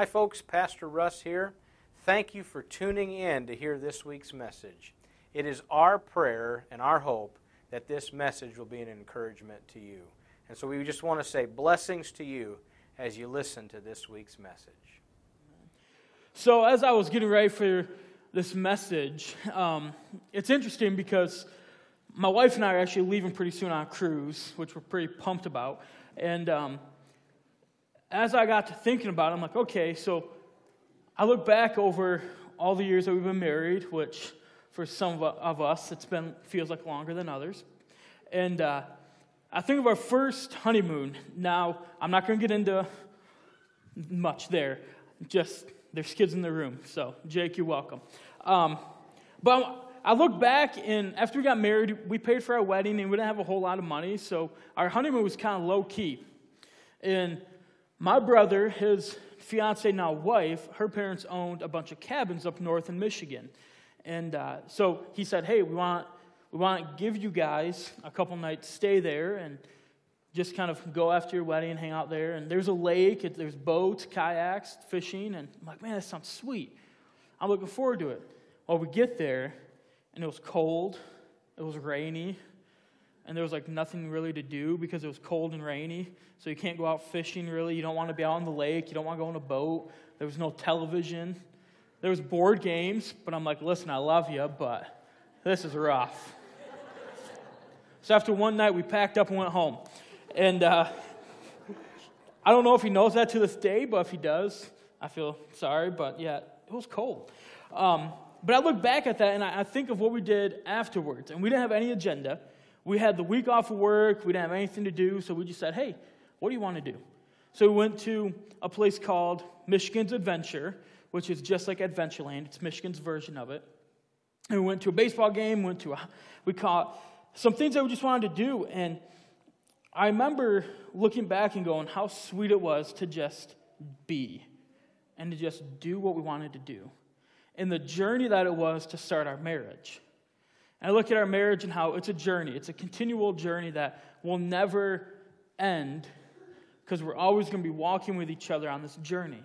Hi, folks. Pastor Russ here. Thank you for tuning in to hear this week's message. It is our prayer and our hope that this message will be an encouragement to you. And so we just want to say blessings to you as you listen to this week's message. So, as I was getting ready for this message, um, it's interesting because my wife and I are actually leaving pretty soon on a cruise, which we're pretty pumped about. And um, as I got to thinking about it, I'm like, okay, so I look back over all the years that we've been married, which for some of us, it's been feels like longer than others. And uh, I think of our first honeymoon. Now, I'm not going to get into much there. Just there's kids in the room, so Jake, you're welcome. Um, but I look back, and after we got married, we paid for our wedding, and we didn't have a whole lot of money, so our honeymoon was kind of low key. And my brother, his fiance, now wife, her parents owned a bunch of cabins up north in Michigan. And uh, so he said, Hey, we want, we want to give you guys a couple nights stay there and just kind of go after your wedding and hang out there. And there's a lake, there's boats, kayaks, fishing. And I'm like, Man, that sounds sweet. I'm looking forward to it. Well, we get there, and it was cold, it was rainy, and there was like nothing really to do because it was cold and rainy. So you can't go out fishing really. You don't want to be out on the lake. You don't want to go on a boat. There was no television. There was board games, but I'm like, listen, I love you, but this is rough. so after one night, we packed up and went home. And uh, I don't know if he knows that to this day, but if he does, I feel sorry. But yeah, it was cold. Um, but I look back at that and I, I think of what we did afterwards. And we didn't have any agenda. We had the week off of work. We didn't have anything to do. So we just said, hey, what do you want to do? So we went to a place called Michigan's Adventure, which is just like Adventureland. It's Michigan's version of it. And we went to a baseball game, went to a, we caught some things that we just wanted to do. And I remember looking back and going, how sweet it was to just be and to just do what we wanted to do. And the journey that it was to start our marriage. And I look at our marriage and how it's a journey, it's a continual journey that will never end because we're always going to be walking with each other on this journey.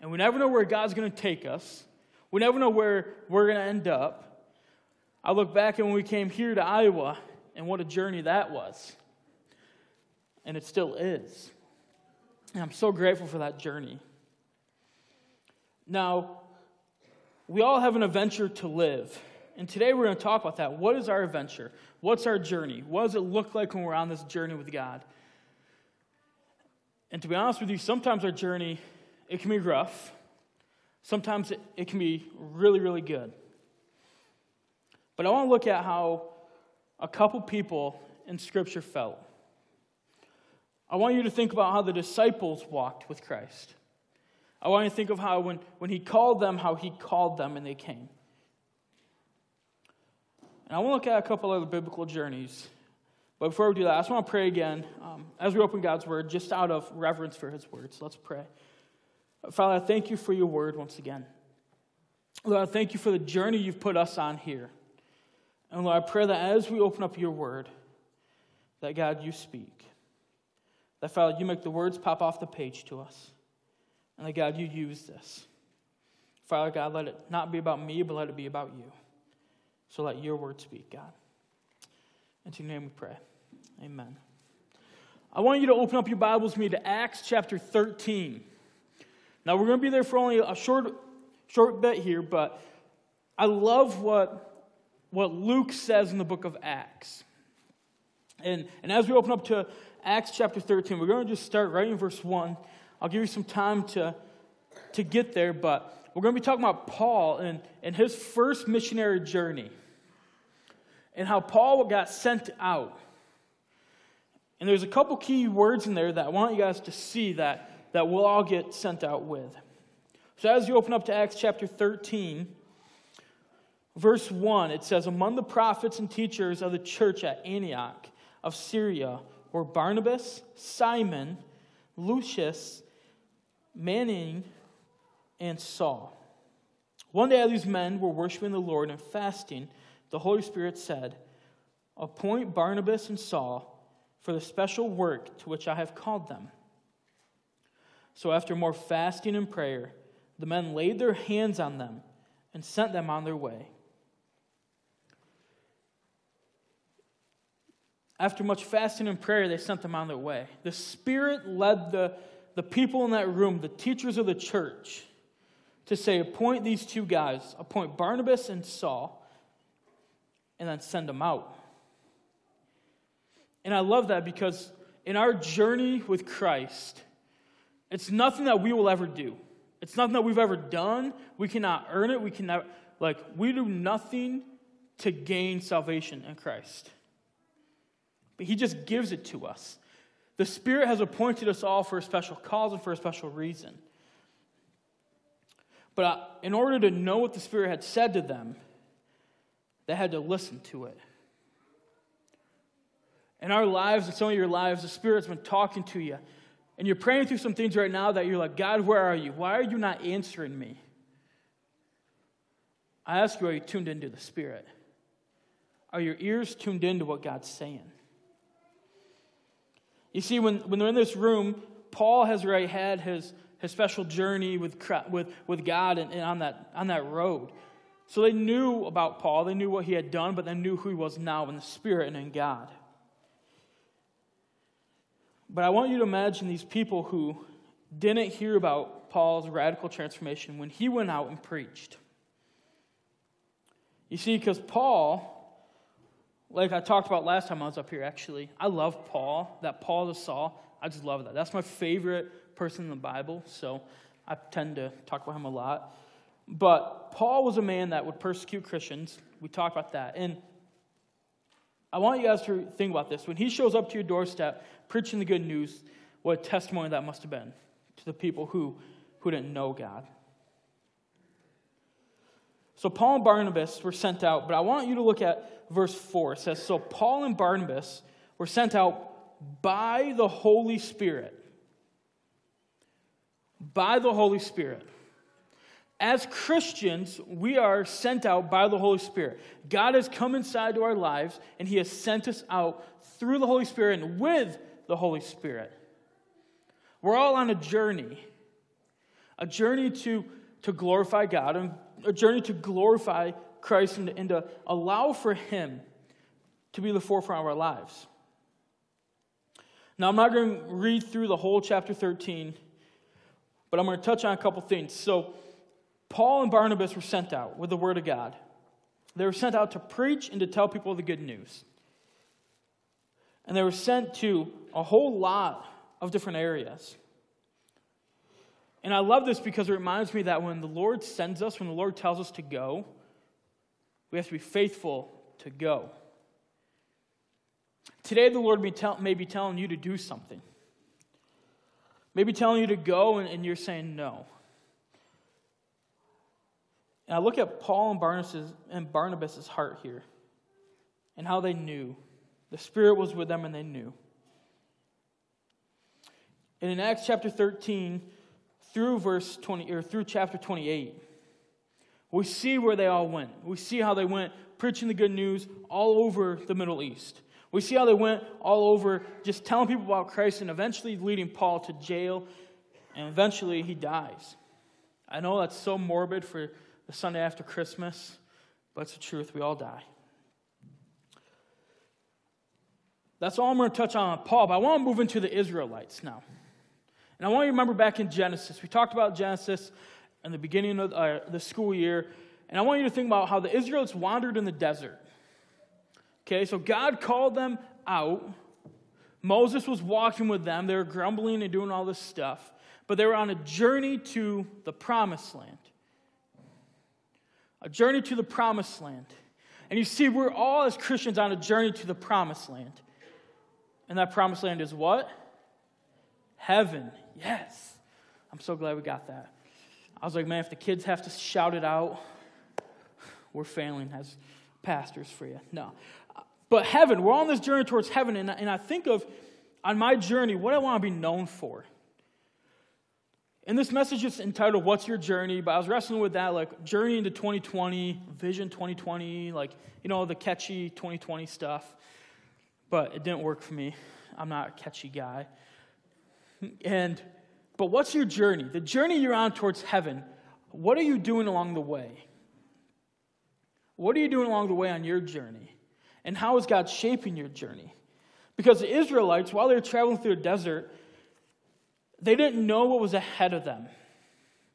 And we never know where God's going to take us, we never know where we're going to end up. I look back and when we came here to Iowa and what a journey that was. And it still is. And I'm so grateful for that journey. Now, we all have an adventure to live. And today we're going to talk about that. What is our adventure? What's our journey? What does it look like when we're on this journey with God? And to be honest with you, sometimes our journey, it can be rough. Sometimes it, it can be really, really good. But I want to look at how a couple people in Scripture felt. I want you to think about how the disciples walked with Christ. I want you to think of how when, when he called them, how he called them and they came. And I want to look at a couple of other biblical journeys. But before we do that, I just want to pray again um, as we open God's word, just out of reverence for his word. So let's pray. Father, I thank you for your word once again. Lord, I thank you for the journey you've put us on here. And Lord, I pray that as we open up your word, that God, you speak. That, Father, you make the words pop off the page to us. And that, God, you use this. Father, God, let it not be about me, but let it be about you. So let your word speak, God. In your name we pray. Amen. I want you to open up your Bibles with me to Acts chapter 13. Now, we're going to be there for only a short, short bit here, but I love what, what Luke says in the book of Acts. And, and as we open up to Acts chapter 13, we're going to just start right in verse 1. I'll give you some time to, to get there, but we're going to be talking about Paul and, and his first missionary journey and how Paul got sent out. And there's a couple key words in there that I want you guys to see that, that we'll all get sent out with. So as you open up to Acts chapter 13, verse 1, it says, Among the prophets and teachers of the church at Antioch of Syria were Barnabas, Simon, Lucius, Manaen, and Saul. One day, these men were worshiping the Lord and fasting the Holy Spirit said, Appoint Barnabas and Saul for the special work to which I have called them. So after more fasting and prayer, the men laid their hands on them and sent them on their way. After much fasting and prayer, they sent them on their way. The Spirit led the, the people in that room, the teachers of the church, to say, appoint these two guys, appoint Barnabas and Saul, and then send them out. And I love that because in our journey with Christ, it's nothing that we will ever do. It's nothing that we've ever done. We cannot earn it. We cannot, like, we do nothing to gain salvation in Christ. But He just gives it to us. The Spirit has appointed us all for a special cause and for a special reason. But in order to know what the Spirit had said to them, they had to listen to it. In our lives, in some of your lives, the Spirit's been talking to you. And you're praying through some things right now that you're like, God, where are you? Why are you not answering me? I ask you, are you tuned into the Spirit? Are your ears tuned into what God's saying? You see, when, when they're in this room, Paul has already had his, his special journey with, with, with God and, and on, that, on that road. So they knew about Paul, they knew what he had done, but they knew who he was now in the Spirit and in God. But I want you to imagine these people who didn't hear about Paul's radical transformation when he went out and preached. You see, because Paul, like I talked about last time I was up here, actually, I love Paul, that Paul to Saul. I just love that. That's my favorite person in the Bible, so I tend to talk about him a lot. But Paul was a man that would persecute Christians. We talked about that. And I want you guys to think about this. When he shows up to your doorstep preaching the good news, what a testimony that must have been to the people who, who didn't know God. So Paul and Barnabas were sent out, but I want you to look at verse 4. It says, So Paul and Barnabas were sent out by the Holy Spirit. By the Holy Spirit. As Christians, we are sent out by the Holy Spirit. God has come inside to our lives, and He has sent us out through the Holy Spirit and with the Holy Spirit. We're all on a journey a journey to, to glorify God, and a journey to glorify Christ and, and to allow for Him to be the forefront of our lives. Now, I'm not going to read through the whole chapter 13, but I'm going to touch on a couple things. So, Paul and Barnabas were sent out with the Word of God. They were sent out to preach and to tell people the good news. And they were sent to a whole lot of different areas. And I love this because it reminds me that when the Lord sends us, when the Lord tells us to go, we have to be faithful to go. Today, the Lord may, tell, may be telling you to do something. Maybe telling you to go, and, and you're saying no. And I look at Paul and Barnabas' and Barnabas' heart here and how they knew. The Spirit was with them and they knew. And in Acts chapter 13, through verse 20 or through chapter 28, we see where they all went. We see how they went preaching the good news all over the Middle East. We see how they went all over just telling people about Christ and eventually leading Paul to jail, and eventually he dies. I know that's so morbid for the Sunday after Christmas, but it's the truth. We all die. That's all I'm going to touch on Paul, but I want to move into the Israelites now. And I want you to remember back in Genesis. We talked about Genesis in the beginning of uh, the school year, and I want you to think about how the Israelites wandered in the desert. Okay, so God called them out. Moses was walking with them. They were grumbling and doing all this stuff, but they were on a journey to the promised land a journey to the promised land. And you see, we're all as Christians on a journey to the promised land. And that promised land is what? Heaven. Yes. I'm so glad we got that. I was like, man, if the kids have to shout it out, we're failing as pastors for you. No. But heaven, we're on this journey towards heaven. And, and I think of, on my journey, what I want to be known for. And this message is entitled What's Your Journey? But I was wrestling with that, like journey into 2020, vision 2020, like, you know, the catchy 2020 stuff. But it didn't work for me. I'm not a catchy guy. And But what's your journey? The journey you're on towards heaven, what are you doing along the way? What are you doing along the way on your journey? And how is God shaping your journey? Because the Israelites, while they were traveling through the desert, they didn't know what was ahead of them.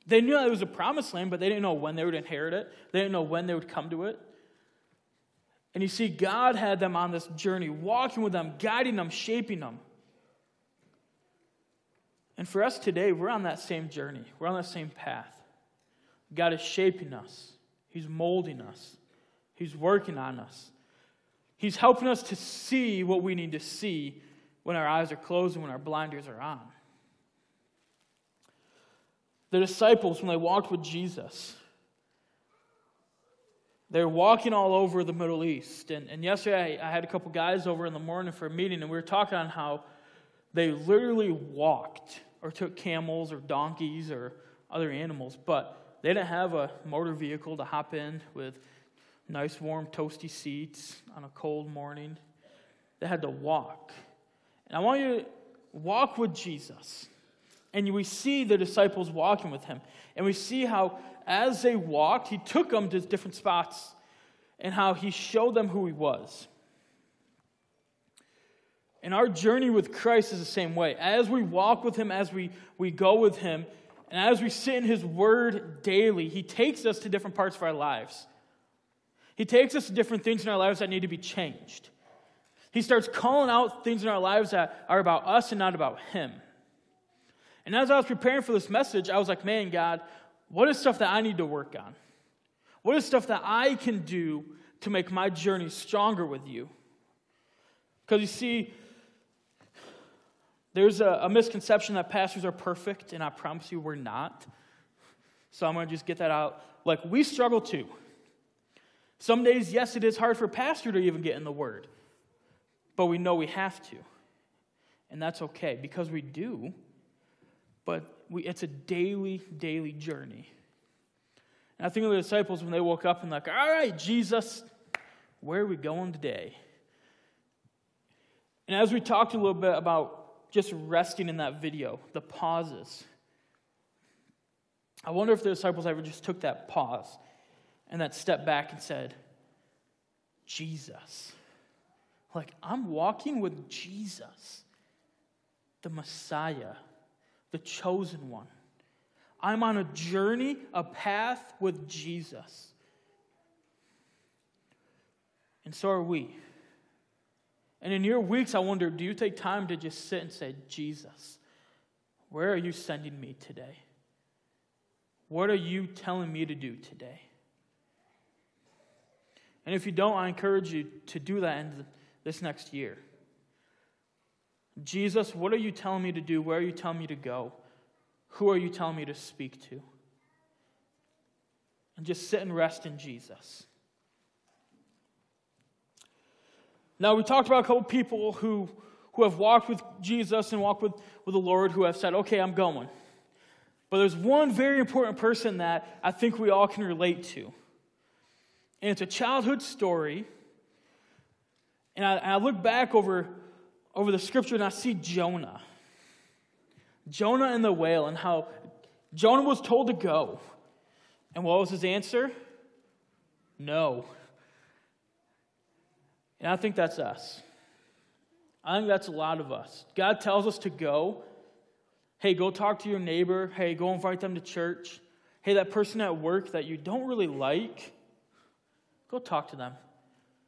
They knew it was a promised land, but they didn't know when they would inherit it. They didn't know when they would come to it. And you see, God had them on this journey, walking with them, guiding them, shaping them. And for us today, we're on that same journey. We're on that same path. God is shaping us, He's molding us, He's working on us. He's helping us to see what we need to see when our eyes are closed and when our blinders are on. The disciples, when they walked with Jesus, they were walking all over the Middle East. And, and yesterday, I, I had a couple guys over in the morning for a meeting, and we were talking on how they literally walked or took camels or donkeys or other animals, but they didn't have a motor vehicle to hop in with nice, warm, toasty seats on a cold morning. They had to walk. And I want you to walk with Jesus. And we see the disciples walking with him. And we see how, as they walked, he took them to different spots and how he showed them who he was. And our journey with Christ is the same way. As we walk with him, as we, we go with him, and as we sit in his word daily, he takes us to different parts of our lives. He takes us to different things in our lives that need to be changed. He starts calling out things in our lives that are about us and not about him. And as I was preparing for this message, I was like, man, God, what is stuff that I need to work on? What is stuff that I can do to make my journey stronger with you? Because you see, there's a, a, misconception that pastors are perfect, and I promise you we're not. So I'm going to just get that out. Like, we struggle too. Some days, yes, it is hard for a pastor to even get in the Word, but we know we have to. And that's okay because we do but we, it's a daily, daily journey. And I think of the disciples when they woke up and like, all right, Jesus, where are we going today? And as we talked a little bit about just resting in that video, the pauses, I wonder if the disciples ever just took that pause and that step back and said, Jesus. Like, I'm walking with Jesus, the Messiah the chosen one. I'm on a journey, a path with Jesus. And so are we. And in your weeks, I wonder do you take time to just sit and say, Jesus, where are you sending me today? What are you telling me to do today? And if you don't, I encourage you to do that in this next year. Jesus, what are you telling me to do? Where are you telling me to go? Who are you telling me to speak to? And just sit and rest in Jesus. Now, we talked about a couple people who, who have walked with Jesus and walked with, with the Lord who have said, okay, I'm going. But there's one very important person that I think we all can relate to. And it's a childhood story. And I, I look back over over the scripture and I see Jonah. Jonah and the whale, and how Jonah was told to go. And what was his answer? No. And I think that's us. I think that's a lot of us. God tells us to go. Hey, go talk to your neighbor. Hey, go invite them to church. Hey, that person at work that you don't really like, go talk to them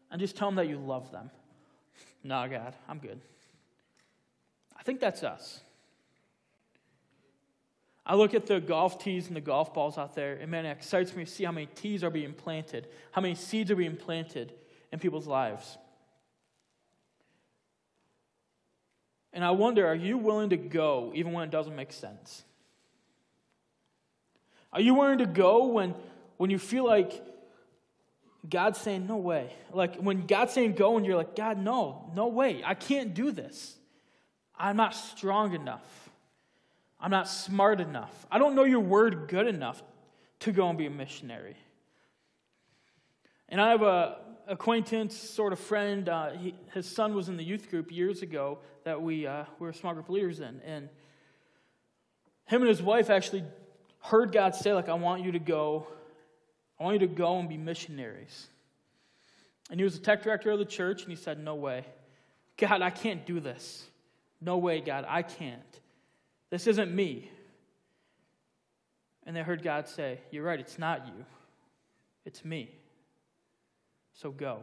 and just tell them that you love them. No, God, I'm good think that's us. I look at the golf tees and the golf balls out there, and man, it excites me to see how many tees are being planted, how many seeds are being planted in people's lives. And I wonder are you willing to go even when it doesn't make sense? Are you willing to go when, when you feel like God's saying, no way? Like when God's saying go, and you're like, God, no, no way, I can't do this. I'm not strong enough. I'm not smart enough. I don't know your word good enough to go and be a missionary. And I have a acquaintance, sort of friend. Uh, he, his son was in the youth group years ago that we uh, were a small group leaders in, and him and his wife actually heard God say, like, I want you to go, I want you to go and be missionaries. And he was the tech director of the church, and he said, No way. God, I can't do this. No way, God, I can't. This isn't me. And they heard God say, You're right, it's not you, it's me. So go.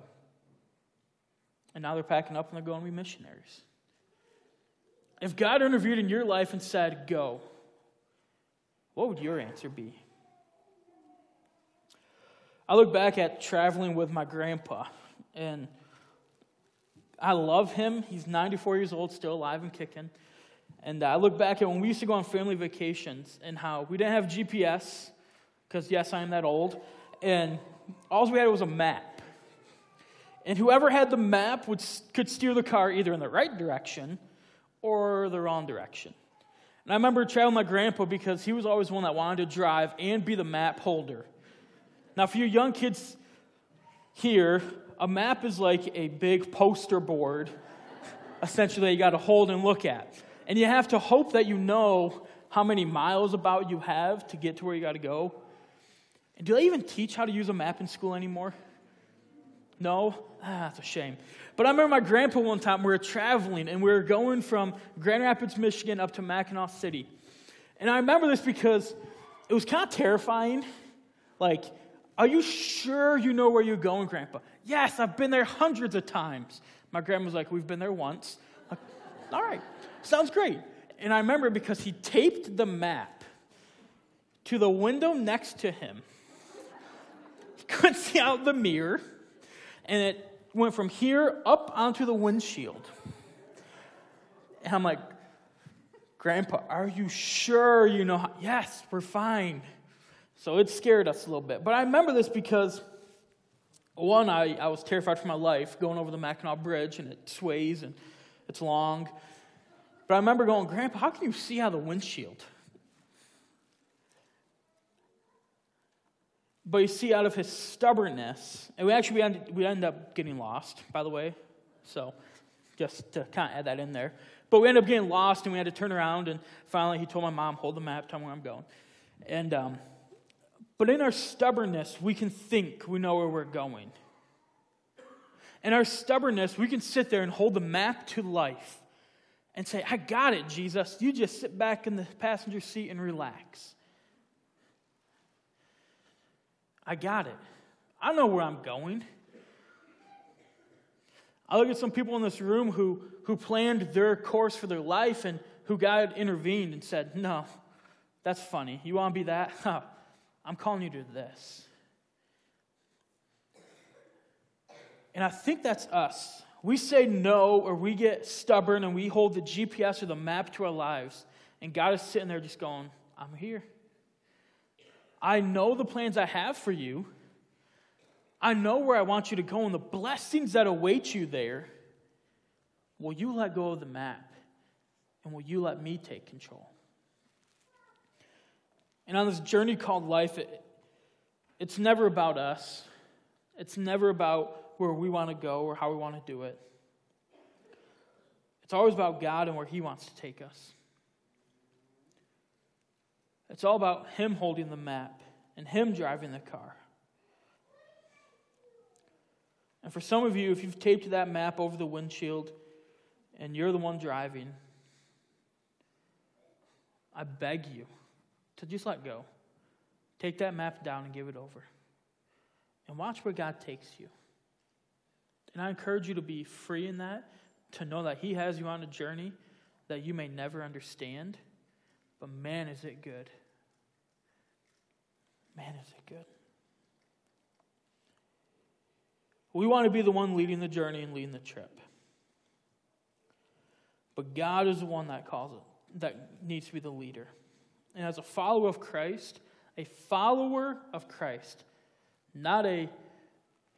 And now they're packing up and they're going to be missionaries. If God interviewed in your life and said, Go, what would your answer be? I look back at traveling with my grandpa, and I love him. He's 94 years old, still alive and kicking. And uh, I look back at when we used to go on family vacations and how we didn't have GPS, because yes, I am that old, and all we had was a map. And whoever had the map would, could steer the car either in the right direction or the wrong direction. And I remember traveling with my grandpa because he was always one that wanted to drive and be the map holder. Now, for you young kids here, a map is like a big poster board, essentially, you got to hold and look at. And you have to hope that you know how many miles about you have to get to where you got to go. And do they even teach how to use a map in school anymore? No? Ah, that's a shame. But I remember my grandpa one time, we were traveling and we were going from Grand Rapids, Michigan up to Mackinaw City. And I remember this because it was kind of terrifying. Like, are you sure you know where you're going, Grandpa? Yes, I've been there hundreds of times. My grandma was like, We've been there once. Like, All right, sounds great. And I remember because he taped the map to the window next to him. He couldn't see out the mirror and it went from here up onto the windshield. And I'm like, Grandpa, are you sure you know how? Yes, we're fine. So it scared us a little bit. But I remember this because, one, I, I was terrified for my life going over the Mackinac Bridge and it sways and it's long. But I remember going, Grandpa, how can you see out of the windshield? But you see, out of his stubbornness, and we actually we ended, we ended up getting lost, by the way. So just to kind of add that in there. But we ended up getting lost, and we had to turn around. And finally, he told my mom, "Hold the map, tell me where I'm going." And um, but in our stubbornness, we can think we know where we're going. In our stubbornness, we can sit there and hold the map to life and say, "I got it, Jesus. You just sit back in the passenger seat and relax." I got it. I know where I'm going. I look at some people in this room who, who planned their course for their life and who God intervened and said, No, that's funny. You want to be that? I'm calling you to this. And I think that's us. We say no, or we get stubborn and we hold the GPS or the map to our lives, and God is sitting there just going, I'm here. I know the plans I have for you. I know where I want you to go and the blessings that await you there. Will you let go of the map? And will you let me take control? And on this journey called life, it, it's never about us. It's never about where we want to go or how we want to do it. It's always about God and where He wants to take us. It's all about Him holding the map and Him driving the car. And for some of you, if you've taped that map over the windshield and you're the one driving, I beg you to just let go. Take that map down and give it over. And watch where God takes you. And I encourage you to be free in that, to know that He has you on a journey that you may never understand. But man, is it good. Man, is it good. We want to be the one leading the journey and leading the trip. But God is the one that calls it, that needs to be the leader. And as a follower of Christ, a follower of Christ, not a,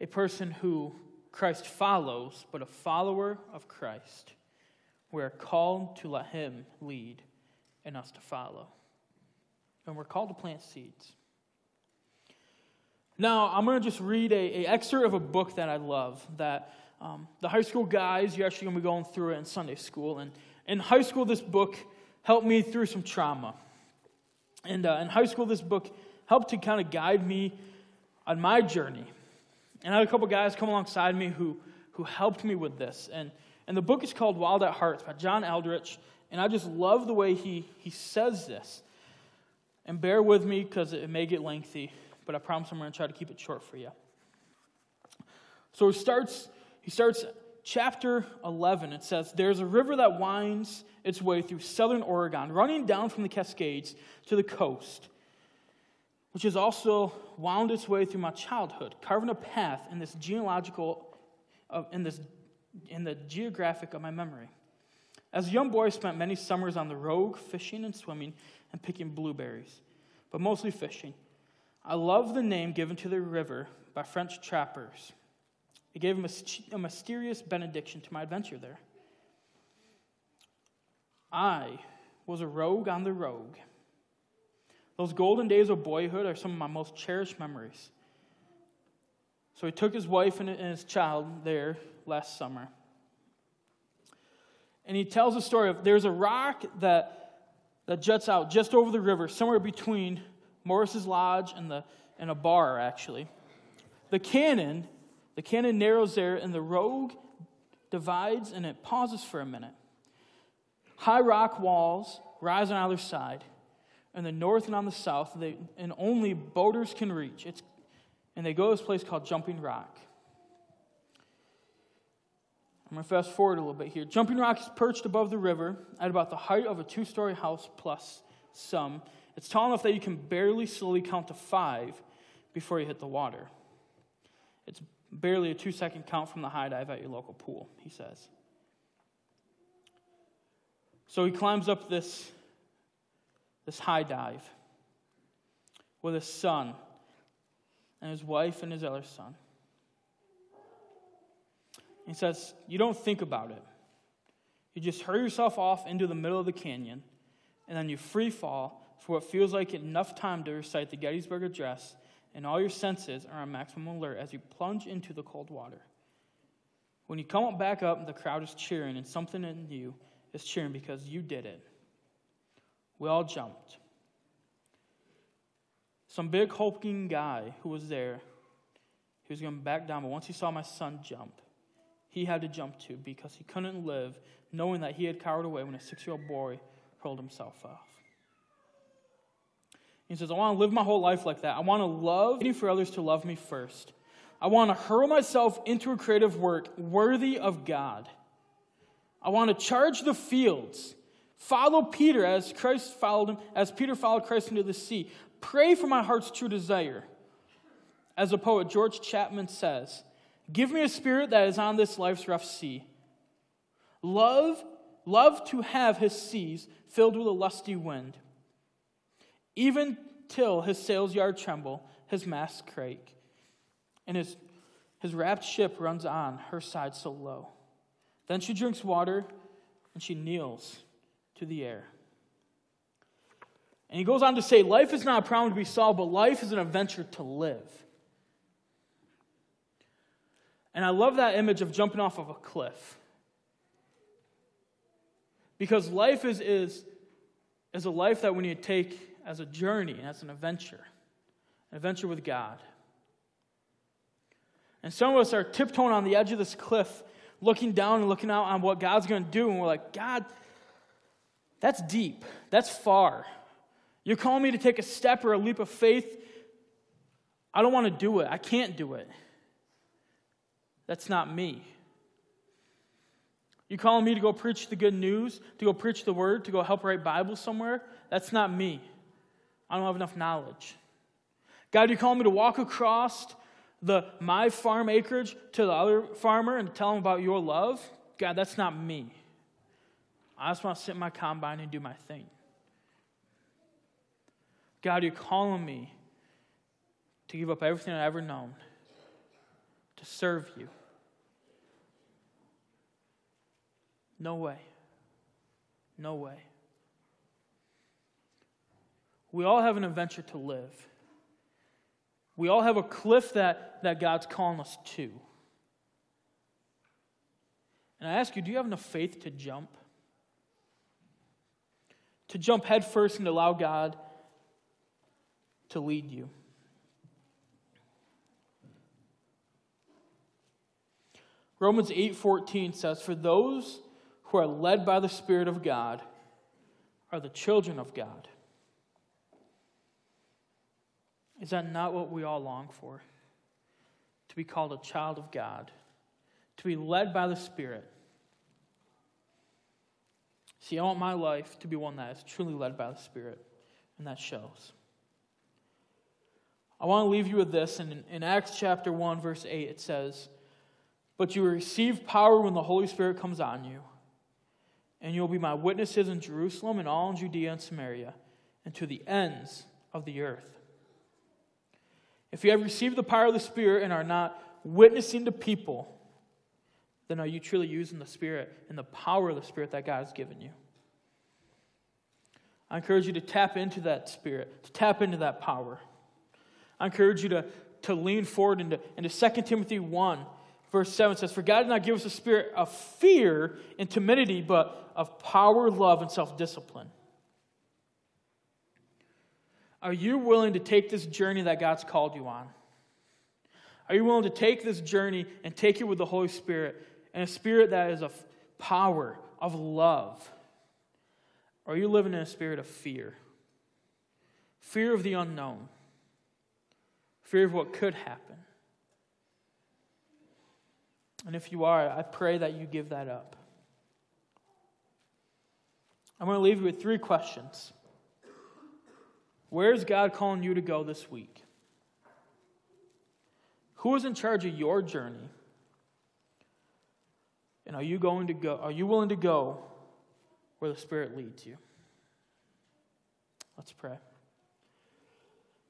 a person who Christ follows, but a follower of Christ, we are called to let Him lead and us to follow. And we're called to plant seeds. Now, I'm going to just read a, a, excerpt of a book that I love that um, the high school guys, you're actually going to be going through it in Sunday school. And in high school, this book helped me through some trauma. And uh, in high school, this book helped to kind of guide me on my journey. And I had a couple guys come alongside me who, who helped me with this. And, and the book is called Wild at Heart by John Eldredge. And I just love the way he, he says this. And bear with me because it may get lengthy, but I promise I'm going to try to keep it short for you. So he starts, he starts chapter 11. It says, There's a river that winds its way through southern Oregon, running down from the Cascades to the coast, which has also wound its way through my childhood, carving a path in this genealogical, uh, in this, in the geographic of my memory. As a young boy, I spent many summers on the Rogue, fishing and swimming and picking blueberries, but mostly fishing. I love the name given to the river by French trappers. It gave him a mysterious benediction to my adventure there. I was a rogue on the rogue. Those golden days of boyhood are some of my most cherished memories. So he took his wife and his child there last summer and he tells a story of there's a rock that, that juts out just over the river, somewhere between Morris's Lodge and, the, and a bar, actually. The canyon, the canyon narrows there, and the rogue divides and it pauses for a minute. High rock walls rise on either side, and the north and on the south, they, and only boaters can reach. It's, and they go to this place called Jumping Rock. I'm going to fast forward a little bit here. Jumping Rock is perched above the river at about the height of a two story house plus some. It's tall enough that you can barely slowly count to five before you hit the water. It's barely a two second count from the high dive at your local pool, he says. So he climbs up this, this high dive with his son and his wife and his other son. He says, You don't think about it. You just hurry yourself off into the middle of the canyon, and then you free fall for what feels like enough time to recite the Gettysburg Address, and all your senses are on maximum alert as you plunge into the cold water. When you come back up, the crowd is cheering, and something in you is cheering because you did it. We all jumped. Some big hulking guy who was there, he was going back down, but once he saw my son jump, he had to jump too because he couldn't live knowing that he had cowered away when a six year old boy hurled himself off. He says, I want to live my whole life like that. I want to love, waiting for others to love me first. I want to hurl myself into a creative work worthy of God. I want to charge the fields, follow Peter as Christ followed him, as Peter followed Christ into the sea. Pray for my heart's true desire. As a poet George Chapman says, Give me a spirit that is on this life's rough sea. Love, love to have his seas filled with a lusty wind. Even till his sails yard tremble, his masts crake, and his, his rapt ship runs on, her side so low. Then she drinks water, and she kneels to the air. And he goes on to say, Life is not a problem to be solved, but life is an adventure to live. And I love that image of jumping off of a cliff. Because life is, is, is a life that need to take as a journey, as an adventure, an adventure with God. And some of us are tiptoeing on the edge of this cliff, looking down and looking out on what God's going to do. And we're like, God, that's deep. That's far. You're calling me to take a step or a leap of faith. I don't want to do it. I can't do it. That's not me. You're calling me to go preach the good news, to go preach the word, to go help write Bibles somewhere? That's not me. I don't have enough knowledge. God, you calling me to walk across the my farm acreage to the other farmer and tell him about your love? God, that's not me. I just want to sit in my combine and do my thing. God, you're calling me to give up everything I've ever known to serve you. No way. No way. We all have an adventure to live. We all have a cliff that, that God's calling us to. And I ask you, do you have enough faith to jump? To jump headfirst and allow God to lead you. Romans 8:14 says for those who are led by the spirit of God are the children of God. Is that not what we all long for? To be called a child of God, to be led by the Spirit. See, I want my life to be one that is truly led by the Spirit, and that shows. I want to leave you with this. In, in Acts chapter 1, verse 8, it says, But you will receive power when the Holy Spirit comes on you, and you'll be my witnesses in Jerusalem and all in Judea and Samaria, and to the ends of the earth. If you have received the power of the Spirit and are not witnessing to people, then are you truly using the Spirit and the power of the Spirit that God has given you? I encourage you to tap into that Spirit, to tap into that power. I encourage you to, to lean forward into, into 2 Timothy 1, verse 7 says, For God did not give us a spirit of fear and timidity, but of power, love, and self discipline. Are you willing to take this journey that God's called you on? Are you willing to take this journey and take it with the Holy Spirit and a spirit that is of power, of love? Or are you living in a spirit of fear? Fear of the unknown, fear of what could happen. And if you are, I pray that you give that up. I'm going to leave you with three questions. Where's God calling you to go this week? Who is in charge of your journey? And are you going to go are you willing to go where the Spirit leads you? Let's pray.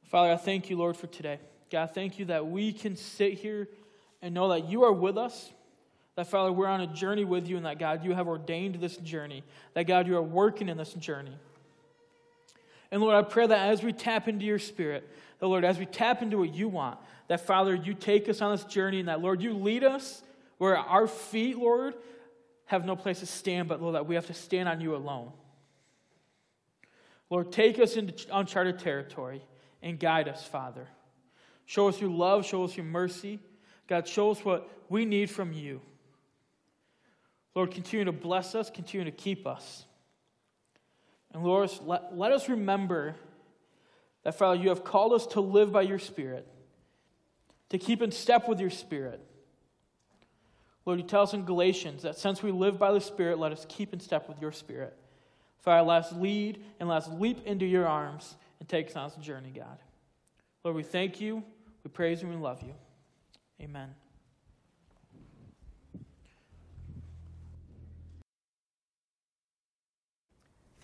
Father, I thank you, Lord, for today. God, thank you that we can sit here and know that you are with us. That, Father, we're on a journey with you, and that, God, you have ordained this journey. That, God, you are working in this journey. And Lord, I pray that as we tap into your spirit, that Lord, as we tap into what you want, that Father, you take us on this journey and that Lord, you lead us where our feet, Lord, have no place to stand, but Lord, that we have to stand on you alone. Lord, take us into uncharted territory and guide us, Father. Show us your love, show us your mercy. God, show us what we need from you. Lord, continue to bless us, continue to keep us. And Lord, let, let us remember that, Father, you have called us to live by your Spirit, to keep in step with your Spirit. Lord, you tell us in Galatians that since we live by the Spirit, let us keep in step with your Spirit. Father, let us lead and let us leap into your arms and take us on this journey, God. Lord, we thank you, we praise you, and we love you. Amen.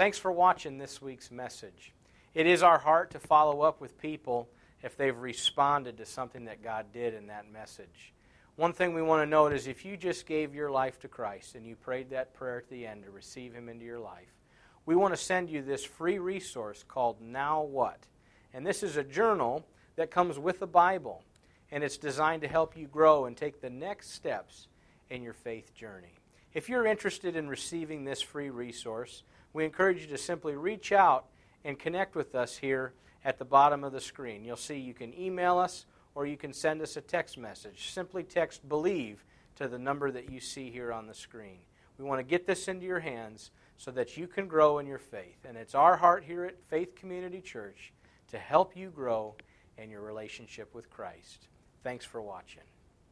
Thanks for watching this week's message. It is our heart to follow up with people if they've responded to something that God did in that message. One thing we want to note is if you just gave your life to Christ and you prayed that prayer at the end to receive Him into your life, we want to send you this free resource called Now What? And this is a journal that comes with the Bible, and it's designed to help you grow and take the next steps in your faith journey. If you're interested in receiving this free resource, we encourage you to simply reach out and connect with us here at the bottom of the screen. You'll see you can email us or you can send us a text message. Simply text believe to the number that you see here on the screen. We want to get this into your hands so that you can grow in your faith. And it's our heart here at Faith Community Church to help you grow in your relationship with Christ. Thanks for watching.